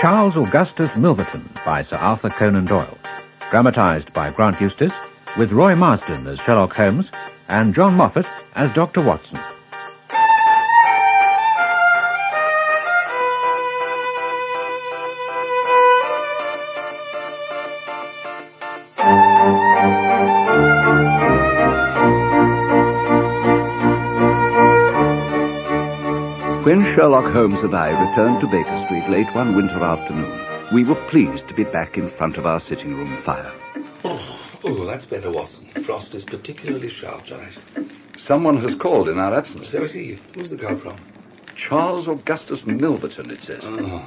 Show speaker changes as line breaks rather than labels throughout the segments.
Charles Augustus Milverton by Sir Arthur Conan Doyle. Dramatized by Grant Eustace, with Roy Marsden as Sherlock Holmes and John Moffatt as Dr. Watson.
Sherlock Holmes and I returned to Baker Street late one winter afternoon, we were pleased to be back in front of our sitting room fire.
Oh, oh, that's better, Watson. Frost is particularly sharp tonight.
Someone has called in our absence.
So I see. Who's the card from?
Charles Augustus Milverton, it says.
Oh,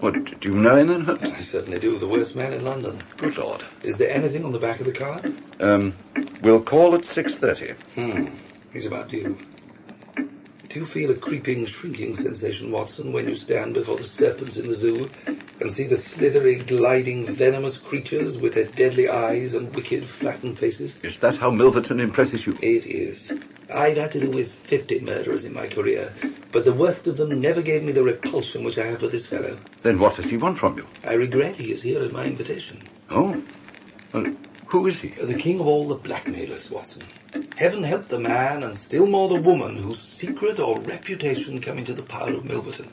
What, do you know him then?
I certainly do. The worst man in London.
Good Lord.
Is there anything on the back of the card?
Um, we'll call at 6.30.
Hmm. He's about due. Do you feel a creeping, shrinking sensation, Watson, when you stand before the serpents in the zoo and see the slithery, gliding, venomous creatures with their deadly eyes and wicked, flattened faces?
Is that how Milverton impresses you?
It is. I've had to do with fifty murderers in my career, but the worst of them never gave me the repulsion which I have for this fellow.
Then what does he want from you?
I regret he is here at my invitation.
Oh? Well, who is he?
The king of all the blackmailers, Watson. Heaven help the man, and still more the woman, whose secret or reputation come into the power of Milverton.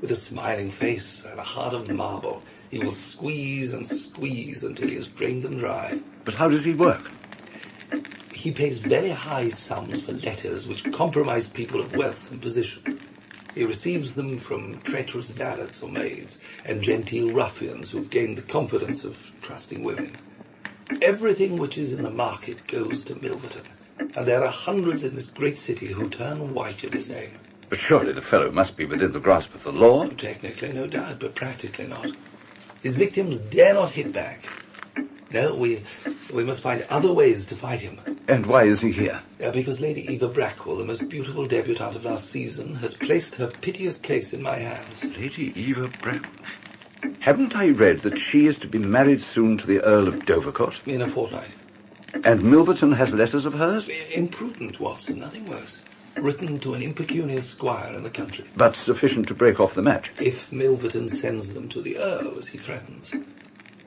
With a smiling face and a heart of marble, he will squeeze and squeeze until he has drained them dry.
But how does he work?
He pays very high sums for letters which compromise people of wealth and position. He receives them from treacherous valets or maids and genteel ruffians who've gained the confidence of trusting women. Everything which is in the market goes to Milverton, and there are hundreds in this great city who turn white at his name.
But surely the fellow must be within the grasp of the law.
Technically, no doubt, but practically not. His victims dare not hit back. No, we we must find other ways to fight him.
And why is he here?
Uh, because Lady Eva Brackwell, the most beautiful debutante of last season, has placed her piteous case in my hands.
Lady Eva Brackwell. Haven't I read that she is to be married soon to the Earl of Dovercourt?
In a fortnight.
And Milverton has letters of hers?
Imprudent, Watson, nothing worse. Written to an impecunious squire in the country.
But sufficient to break off the match.
If Milverton sends them to the Earl, as he threatens.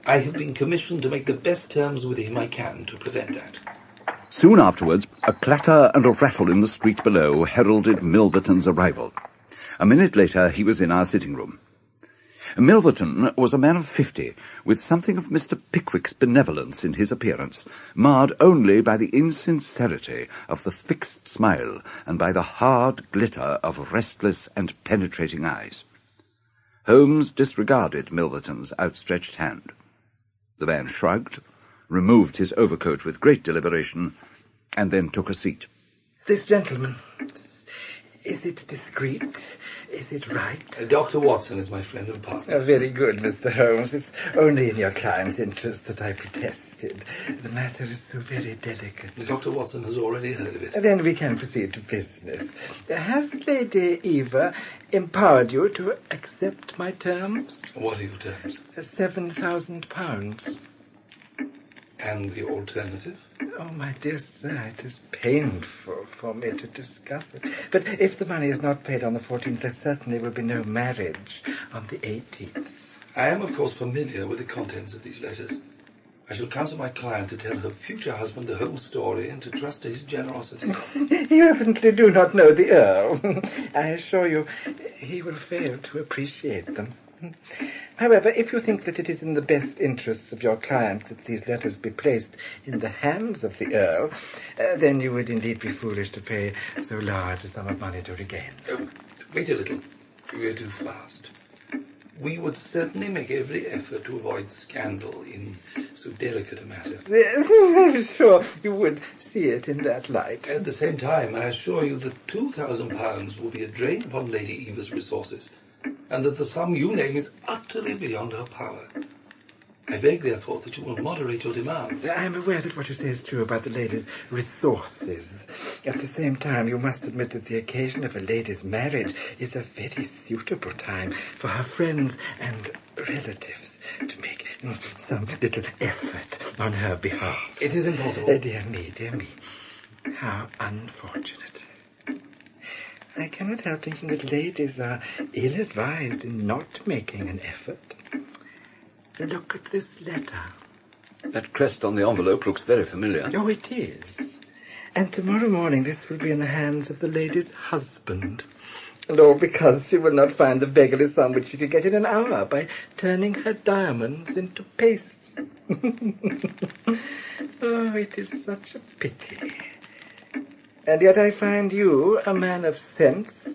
I have been commissioned to make the best terms with him I can to prevent that.
Soon afterwards, a clatter and a rattle in the street below heralded Milverton's arrival. A minute later, he was in our sitting room. Milverton was a man of fifty, with something of Mr. Pickwick's benevolence in his appearance, marred only by the insincerity of the fixed smile and by the hard glitter of restless and penetrating eyes. Holmes disregarded Milverton's outstretched hand. The man shrugged, removed his overcoat with great deliberation, and then took a seat.
This gentleman, is it discreet? Is it right?
Uh, Dr. Watson is my friend and partner.
Oh, very good, Mr. Holmes. It's only in your client's interest that I protested. The matter is so very delicate.
Dr. Watson has already heard of it.
Uh, then we can proceed to business. Has Lady Eva empowered you to accept my terms?
What are your terms?
Uh, seven thousand pounds.
And the alternative?
Oh, my dear sir, it is painful for me to discuss it. But if the money is not paid on the 14th, there certainly will be no marriage on the 18th.
I am, of course, familiar with the contents of these letters. I shall counsel my client to tell her future husband the whole story and to trust to his generosity.
you evidently do not know the Earl. I assure you, he will fail to appreciate them. However, if you think that it is in the best interests of your client that these letters be placed in the hands of the Earl, uh, then you would indeed be foolish to pay so large a sum of money to regain them.
Oh, wait a little. You go too fast. We would certainly make every effort to avoid scandal in so delicate a matter.
Yes, I'm sure you would see it in that light.
At the same time, I assure you that two thousand pounds will be a drain upon Lady Eva's resources and that the sum you name is utterly beyond her power. I beg, therefore, that you will moderate your demands.
I am aware that what you say is true about the lady's resources. At the same time, you must admit that the occasion of a lady's marriage is a very suitable time for her friends and relatives to make mm, some little effort on her behalf.
It is impossible.
Uh, dear me, dear me. How unfortunate. I cannot help thinking that ladies are ill advised in not making an effort. Look at this letter.
That crest on the envelope looks very familiar.
Oh, it is. And tomorrow morning this will be in the hands of the lady's husband. And all because she will not find the beggarly sum which she could get in an hour by turning her diamonds into paste. oh, it is such a pity. And yet I find you, a man of sense,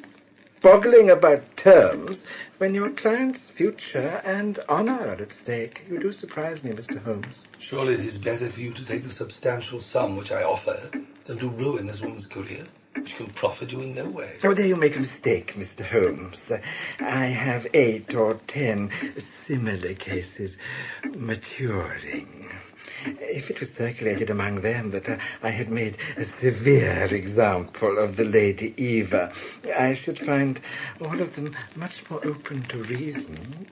boggling about terms when your client's future and honour are at stake. You do surprise me, Mr. Holmes.
Surely it is better for you to take the substantial sum which I offer than to ruin this woman's career, which can profit you in no way.
Oh, there you make a mistake, Mr. Holmes. I have eight or ten similar cases maturing. If it was circulated among them that uh, I had made a severe example of the Lady Eva, I should find all of them much more open to reason.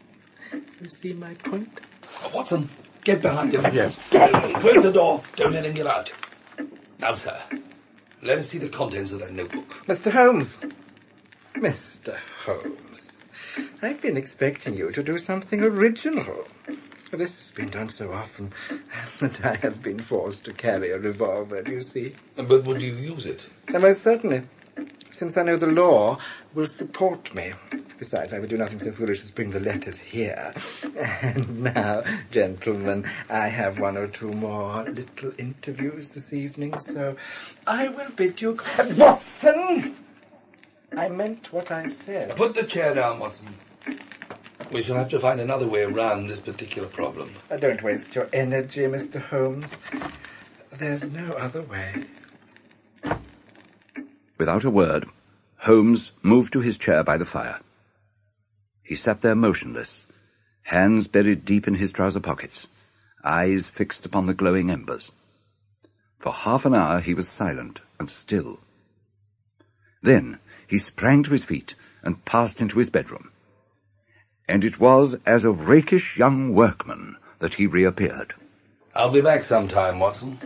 You see my point?
Uh, Watson, get behind him.
Yes.
Close the door. Don't let him get out. Now, sir, let us see the contents of that notebook.
Mr. Holmes. Mr. Holmes. I've been expecting you to do something original. This has been done so often that I have been forced to carry a revolver, you see?
But would you use it?
Uh, Most certainly, since I know the law will support me. Besides, I would do nothing so foolish as bring the letters here. And now, gentlemen, I have one or two more little interviews this evening, so I will bid you... Watson! I meant what I said.
Put the chair down, Watson. We shall have to find another way around this particular problem.
Uh, Don't waste your energy, Mr. Holmes. There's no other way.
Without a word, Holmes moved to his chair by the fire. He sat there motionless, hands buried deep in his trouser pockets, eyes fixed upon the glowing embers. For half an hour he was silent and still. Then he sprang to his feet and passed into his bedroom. And it was as a rakish young workman that he reappeared.
I'll be back sometime, Watson.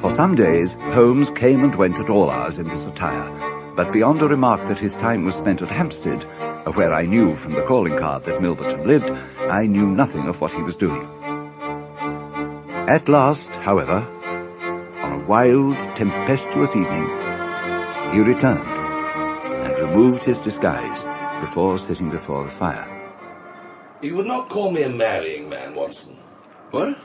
For some days, Holmes came and went at all hours in this attire, but beyond a remark that his time was spent at Hampstead, where I knew from the calling card that Milverton lived, I knew nothing of what he was doing. At last, however, a wild, tempestuous evening, he returned and removed his disguise before sitting before the fire.
You would not call me a marrying man, Watson.
What?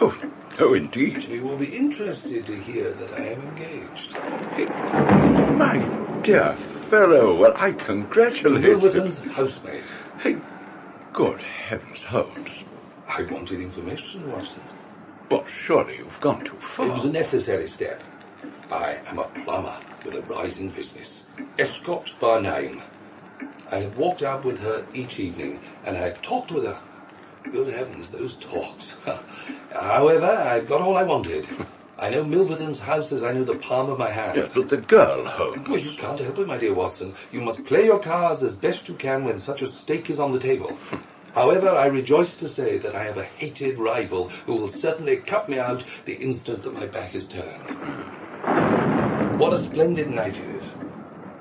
Oh, no, indeed.
You will be interested to hear that I am engaged.
My dear fellow, well, I congratulate you.
Milverton's housemaid.
Hey, good heavens, Holmes.
I wanted information, Watson.
Well, surely you've gone too far.
It was a necessary step. I am a plumber with a rising business. Escott by name. I have walked out with her each evening, and I have talked with her. Good heavens, those talks. However, I've got all I wanted. I know Milverton's house as I know the palm of my hand.
Yes, but the girl, Holmes.
Well, you can't help it, my dear Watson. You must play your cards as best you can when such a stake is on the table. However, I rejoice to say that I have a hated rival who will certainly cut me out the instant that my back is turned. What a splendid night it is.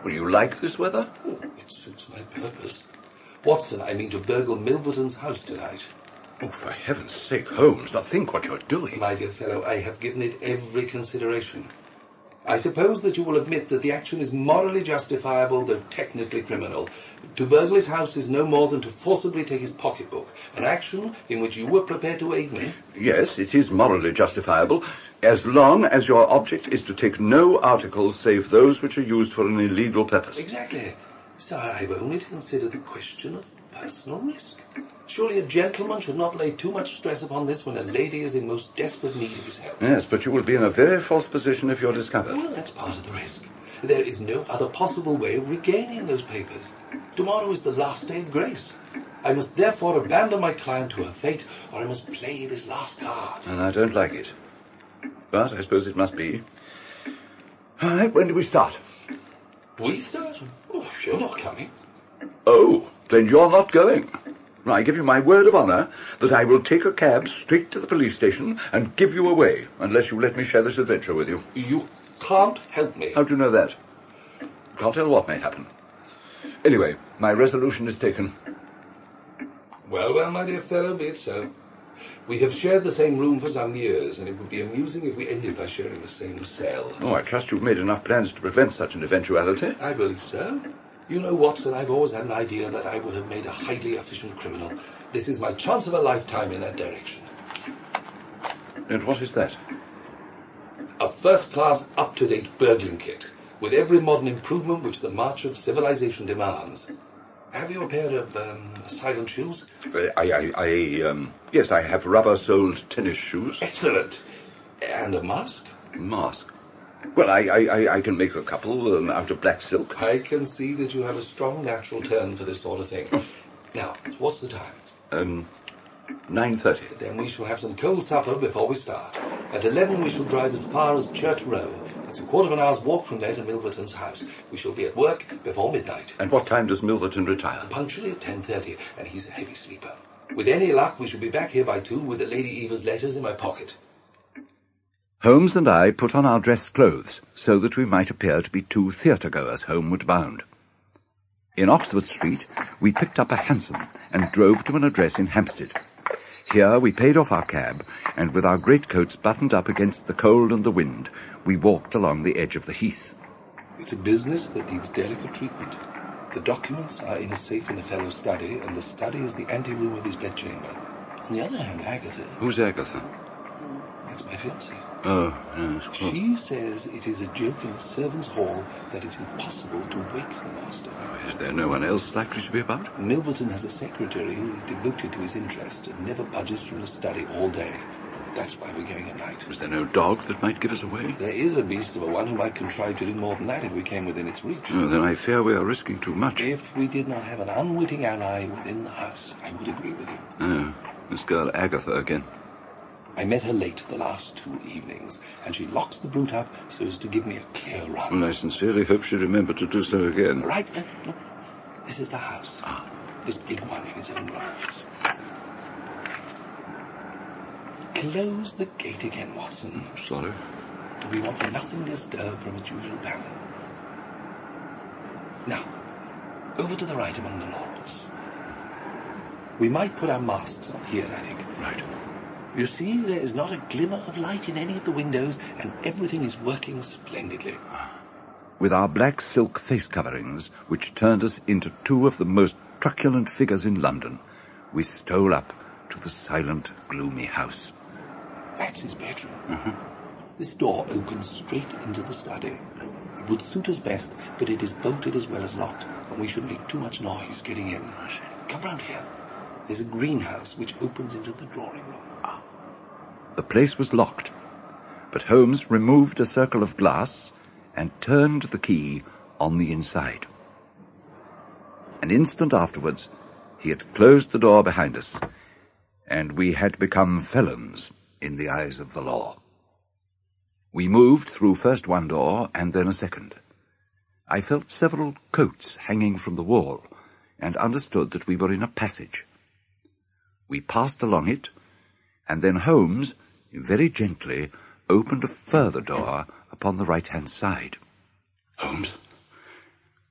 Will you like this weather?
Oh, it suits my purpose. Watson, I mean to burgle Milverton's house tonight.
Oh, for heaven's sake, Holmes, now think what you're doing.
My dear fellow, I have given it every consideration. I suppose that you will admit that the action is morally justifiable, though technically criminal. To burgle his house is no more than to forcibly take his pocketbook, an action in which you were prepared to aid me.
Yes, it is morally justifiable, as long as your object is to take no articles save those which are used for an illegal purpose.
Exactly. So I've only to consider the question of personal risk. Surely a gentleman should not lay too much stress upon this when a lady is in most desperate need of his help.
Yes, but you will be in a very false position if you're discovered.
Well, that's part of the risk. There is no other possible way of regaining those papers. Tomorrow is the last day of grace. I must therefore abandon my client to her fate, or I must play this last card.
And I don't like it. But I suppose it must be. All right, when do we start?
We start? Oh, you're not coming.
Oh, then you're not going. I give you my word of honor that I will take a cab straight to the police station and give you away, unless you let me share this adventure with you.
You can't help me.
How do you know that? Can't tell what may happen. Anyway, my resolution is taken.
Well, well, my dear fellow, be it so. We have shared the same room for some years, and it would be amusing if we ended by sharing the same cell.
Oh, I trust you've made enough plans to prevent such an eventuality.
I believe so. You know, Watson, I've always had an idea that I would have made a highly efficient criminal. This is my chance of a lifetime in that direction.
And what is that?
A first-class, up-to-date burgling kit, with every modern improvement which the march of civilization demands. Have you a pair of um, silent shoes?
I, I, I, um, yes, I have rubber-soled tennis shoes.
Excellent. And a mask?
Mask. Well, I, I, I- I can make a couple um, out of black silk.
I can see that you have a strong natural turn for this sort of thing. Now, what's the time?
Um, nine thirty.
Then we shall have some cold supper before we start. At 11 we shall drive as far as Church Row. It's a quarter of an hour's walk from there to Milverton's house. We shall be at work before midnight.
And what time does Milverton retire?
Punctually at 10.30, and he's a heavy sleeper. With any luck, we shall be back here by 2 with the Lady Eva's letters in my pocket.
Holmes and I put on our dress clothes so that we might appear to be two theatre-goers homeward bound. In Oxford Street, we picked up a hansom and drove to an address in Hampstead. Here we paid off our cab, and with our greatcoats buttoned up against the cold and the wind, we walked along the edge of the heath.
It's a business that needs delicate treatment. The documents are in a safe in the fellow's study, and the study is the anteroom of his bedchamber. On the other hand, Agatha,
Who's Agatha?
That's my fiancée.
Oh, yes. Oh,
She says it is a joke in the servants' hall that it's impossible to wake the master.
Oh, is there no one else likely to be about?
Milverton has a secretary who is devoted to his interest and never budges from the study all day. That's why we're going at night.
Was there no dog that might give us away?
There is a beast of a one who might contrive to do more than that if we came within its reach.
Oh, then I fear we are risking too much.
If we did not have an unwitting ally within the house, I would agree with you.
Oh, this girl Agatha again.
I met her late the last two evenings, and she locks the brute up so as to give me a clear run.
Well, I sincerely hope she remembered to do so again.
Right, uh, look, this is the house. This big one in its own grounds. Close the gate again, Watson.
Sorry.
We want nothing disturbed from its usual pattern. Now, over to the right among the laurels. We might put our masks on here, I think.
Right.
You see, there is not a glimmer of light in any of the windows, and everything is working splendidly.
With our black silk face coverings, which turned us into two of the most truculent figures in London, we stole up to the silent, gloomy house.
That's his bedroom. Mm-hmm. This door opens straight into the study. It would suit us best, but it is bolted as well as locked, and we should make too much noise getting in. Oh, Come round here. There's a greenhouse which opens into the drawing room.
The place was locked, but Holmes removed a circle of glass and turned the key on the inside. An instant afterwards, he had closed the door behind us, and we had become felons in the eyes of the law. We moved through first one door and then a second. I felt several coats hanging from the wall and understood that we were in a passage. We passed along it, and then Holmes, very gently, opened a further door upon the right-hand side. Holmes,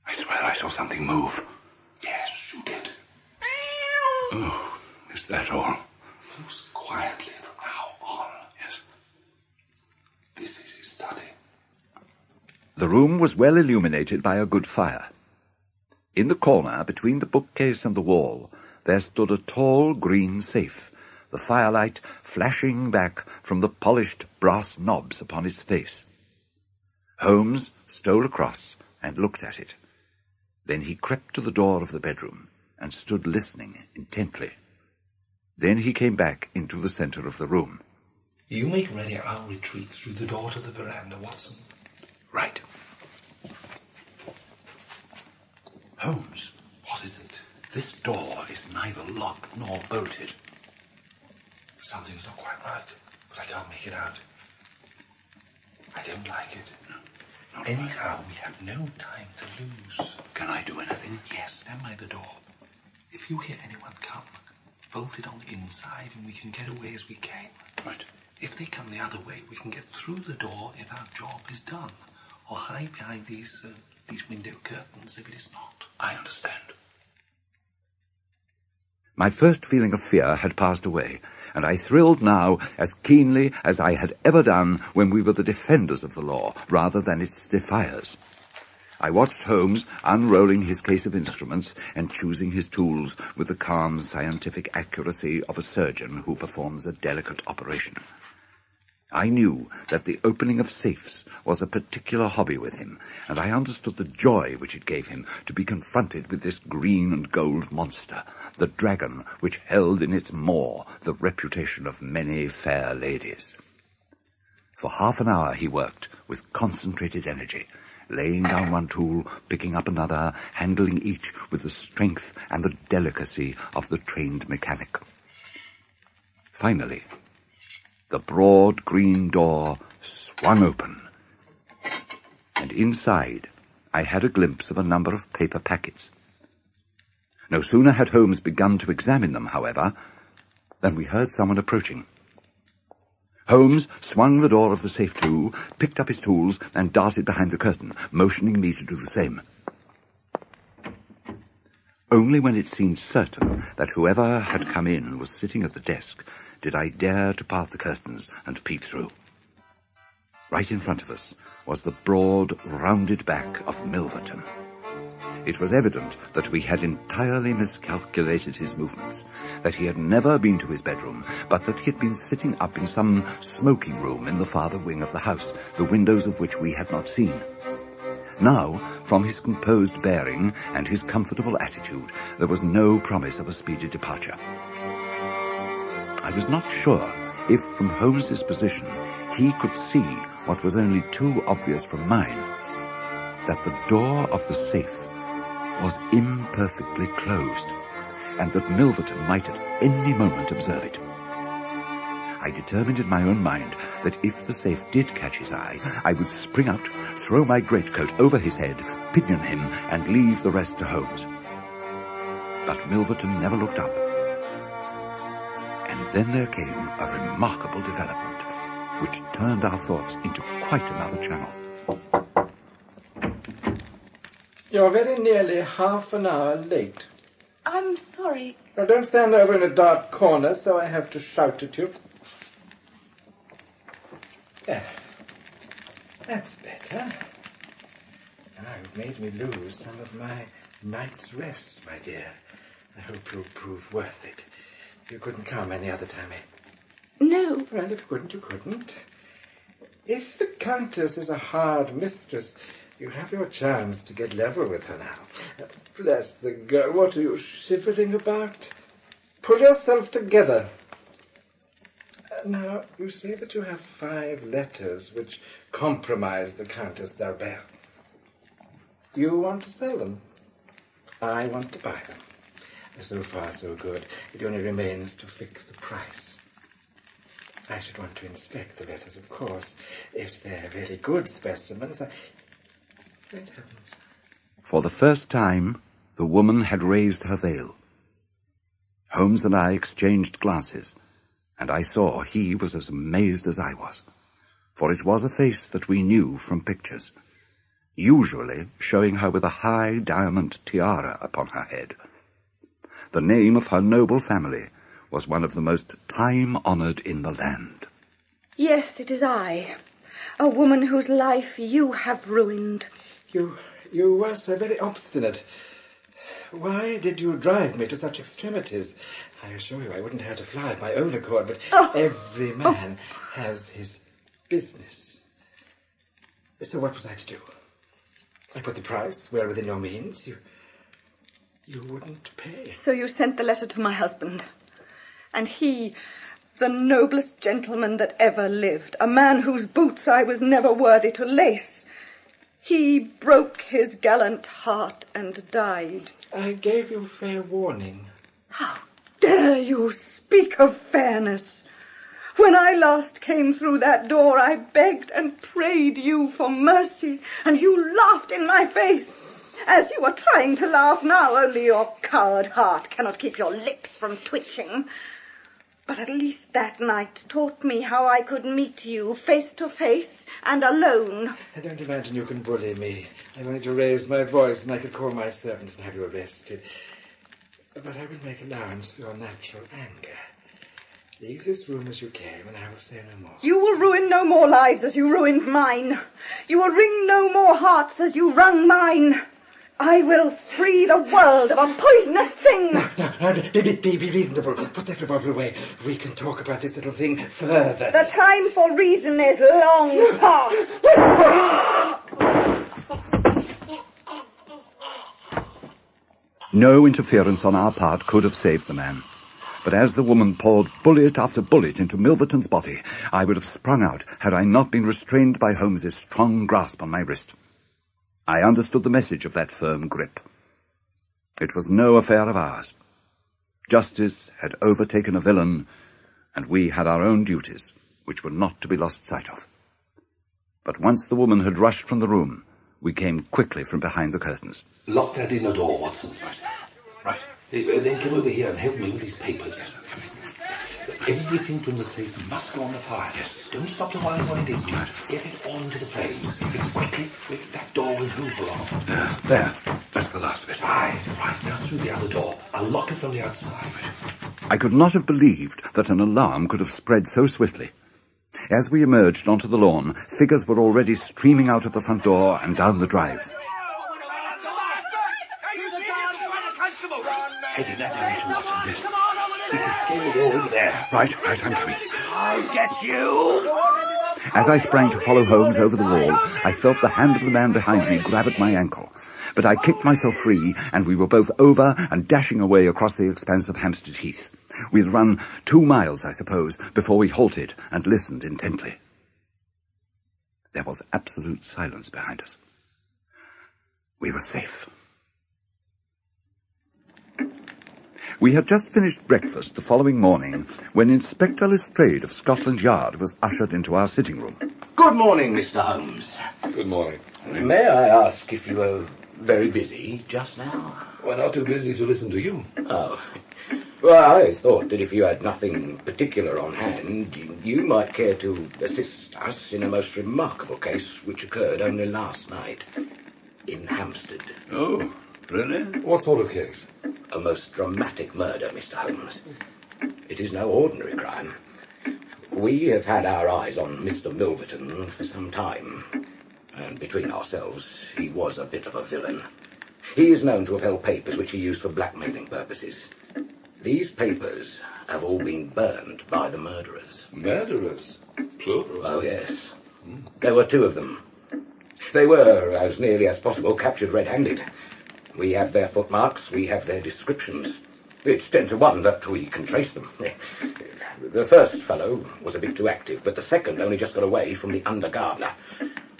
I swear I saw something move.
Yes, you did.
Oh, is that all?
Most quietly from now on.
Yes.
This is his study.
The room was well illuminated by a good fire. In the corner, between the bookcase and the wall, there stood a tall green safe, the firelight flashing back from the polished brass knobs upon its face. Holmes stole across and looked at it. Then he crept to the door of the bedroom and stood listening intently. Then he came back into the center of the room.
You make ready our retreat through the door to the veranda, Watson.
Right.
Holmes, what is it?
This door is neither locked nor bolted.
Something's not quite right, but I can't make it out. I don't like it. Anyhow, we have no time to lose.
Can I do anything?
Yes, stand by the door. If you hear anyone come, bolt it on the inside and we can get away as we came.
Right.
If they come the other way, we can get through the door if our job is done. Or hide behind these uh, these window curtains if it is not.
I understand. My first feeling of fear had passed away, and I thrilled now as keenly as I had ever done when we were the defenders of the law rather than its defiers. I watched Holmes unrolling his case of instruments and choosing his tools with the calm scientific accuracy of a surgeon who performs a delicate operation. I knew that the opening of safes was a particular hobby with him, and I understood the joy which it gave him to be confronted with this green and gold monster, the dragon which held in its maw the reputation of many fair ladies. For half an hour he worked with concentrated energy, laying down one tool, picking up another, handling each with the strength and the delicacy of the trained mechanic. Finally, the broad green door swung open, and inside I had a glimpse of a number of paper packets. No sooner had Holmes begun to examine them, however, than we heard someone approaching. Holmes swung the door of the safe to, picked up his tools, and darted behind the curtain, motioning me to do the same. Only when it seemed certain that whoever had come in was sitting at the desk did I dare to part the curtains and peep through. Right in front of us was the broad, rounded back of Milverton. It was evident that we had entirely miscalculated his movements, that he had never been to his bedroom, but that he had been sitting up in some smoking room in the farther wing of the house, the windows of which we had not seen. Now, from his composed bearing and his comfortable attitude, there was no promise of a speedy departure. I was not sure if from Holmes's position he could see what was only too obvious from mine, that the door of the safe was imperfectly closed, and that Milverton might at any moment observe it. I determined in my own mind that if the safe did catch his eye, I would spring out, throw my greatcoat over his head, pinion him, and leave the rest to Holmes. But Milverton never looked up. And then there came a remarkable development, which turned our thoughts into quite another channel.
You're very nearly half an hour late.
I'm sorry.
Now don't stand over in a dark corner so I have to shout at you. There. That's better. Now you've made me lose some of my night's rest, my dear. I hope you'll prove worth it. You couldn't come any other time, eh?
No.
Well, if you couldn't, you couldn't. If the Countess is a hard mistress, you have your chance to get level with her now. Bless the girl, what are you shivering about? Pull yourself together. Uh, now, you say that you have five letters which compromise the Countess d'Albert. You want to sell them. I want to buy them. So far, so good. It only remains to fix the price. I should want to inspect the letters, of course. If they're really good specimens, I... Great heavens.
For the first time, the woman had raised her veil. Holmes and I exchanged glances, and I saw he was as amazed as I was, for it was a face that we knew from pictures, usually showing her with a high diamond tiara upon her head. The name of her noble family was one of the most time-honored in the land.
Yes, it is I. A woman whose life you have ruined.
You, you were so very obstinate. Why did you drive me to such extremities? I assure you I wouldn't have to fly of my own accord, but
Oh.
every oh. man has his business. So what was I to do? I put the price well within your means. You, you wouldn't pay.
So you sent the letter to my husband. And he, the noblest gentleman that ever lived, a man whose boots I was never worthy to lace, he broke his gallant heart and died.
I gave you fair warning.
How dare you speak of fairness? When I last came through that door, I begged and prayed you for mercy, and you laughed in my face, as you are trying to laugh now, only your coward heart cannot keep your lips from twitching. But at least that night taught me how I could meet you face to face and alone.
I don't imagine you can bully me. I'm only to raise my voice and I could call my servants and have you arrested. But I will make allowance for your natural anger. Leave this room as you came, and I will say no more.
You will ruin no more lives as you ruined mine. You will wring no more hearts as you wrung mine. I will free the world of a poisonous thing.
No, no, no, be, be, be reasonable. Put that revolver away. We can talk about this little thing further.
The time for reason is long past.
No interference on our part could have saved the man. But as the woman poured bullet after bullet into Milverton's body, I would have sprung out had I not been restrained by Holmes's strong grasp on my wrist. I understood the message of that firm grip. It was no affair of ours. Justice had overtaken a villain, and we had our own duties, which were not to be lost sight of. But once the woman had rushed from the room, we came quickly from behind the curtains.
Lock that inner door, Watson. Right. Right. Uh, then come over here and help me with these papers. Yes. Everything from the safe must go on the fire. Yes. Don't stop to mind what it is. Right. Get it onto the flames. Quickly, quick. That door will move along.
There, there. That's the last bit.
Right, right. Now through the other door. I'll lock it from the outside.
I could not have believed that an alarm could have spread so swiftly. As we emerged onto the lawn, figures were already streaming out of the front door and down the drive.
Head We can scale the door over there.
Right, right, I'm coming.
I'll get you.
As I sprang to follow Holmes over the wall, I felt the hand of the man behind me grab at my ankle. But I kicked myself free, and we were both over and dashing away across the expanse of Hampstead Heath. We had run two miles, I suppose, before we halted and listened intently. There was absolute silence behind us. We were safe. We had just finished breakfast the following morning when Inspector Lestrade of Scotland Yard was ushered into our sitting room.
Good morning, Mr. Holmes.
Good morning.
May I ask if you were very busy just now?
We're not too busy to listen to you.
Oh. Well, I thought that if you had nothing particular on hand, you might care to assist us in a most remarkable case which occurred only last night in Hampstead.
Oh, really?
What sort of case?
A most dramatic murder, Mr. Holmes. It is no ordinary crime. We have had our eyes on Mr. Milverton for some time, and between ourselves, he was a bit of a villain. He is known to have held papers which he used for blackmailing purposes. These papers have all been burned by the murderers.
Murderers. Plural.
Oh, yes. There were two of them. They were, as nearly as possible, captured red-handed. We have their footmarks, we have their descriptions. It's ten to one that we can trace them. The first fellow was a bit too active, but the second only just got away from the under gardener.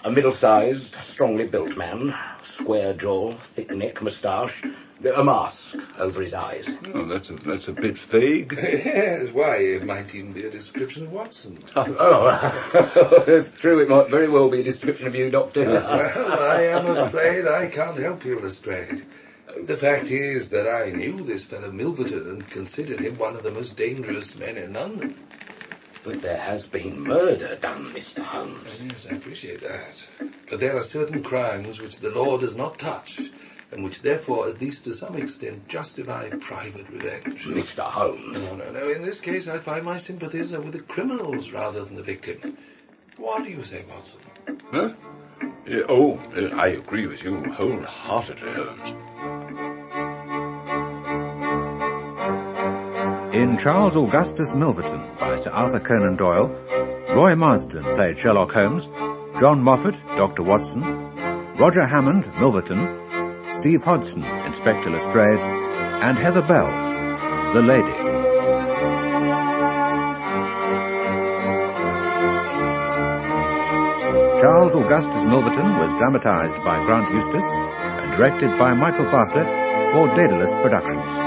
A middle-sized, strongly built man, square jaw, thick neck, moustache, a mask over his eyes.
Oh, that's a, that's a bit vague.
yes, why, it might even be a description of Watson.
Oh, it's true. It might very well be a description of you, Doctor.
well, I am afraid I can't help you, Lestrade. The fact is that I knew this fellow Milverton and considered him one of the most dangerous men in London.
But there has been murder done, Mr. Holmes.
Yes, I appreciate that. But there are certain crimes which the law does not touch, and which therefore, at least to some extent, justify private revenge.
Mr. Holmes.
No, no, no. In this case, I find my sympathies are with the criminals rather than the victim. What do you say, Watson?
Huh? Uh, oh, uh, I agree with you wholeheartedly, Holmes.
In Charles Augustus Milverton by Sir Arthur Conan Doyle, Roy Marsden played Sherlock Holmes, John Moffatt, Dr. Watson, Roger Hammond, Milverton, Steve Hodson, Inspector Lestrade, and Heather Bell, the lady. Charles Augustus Milverton was dramatized by Grant Eustace and directed by Michael Bartlett for Daedalus Productions.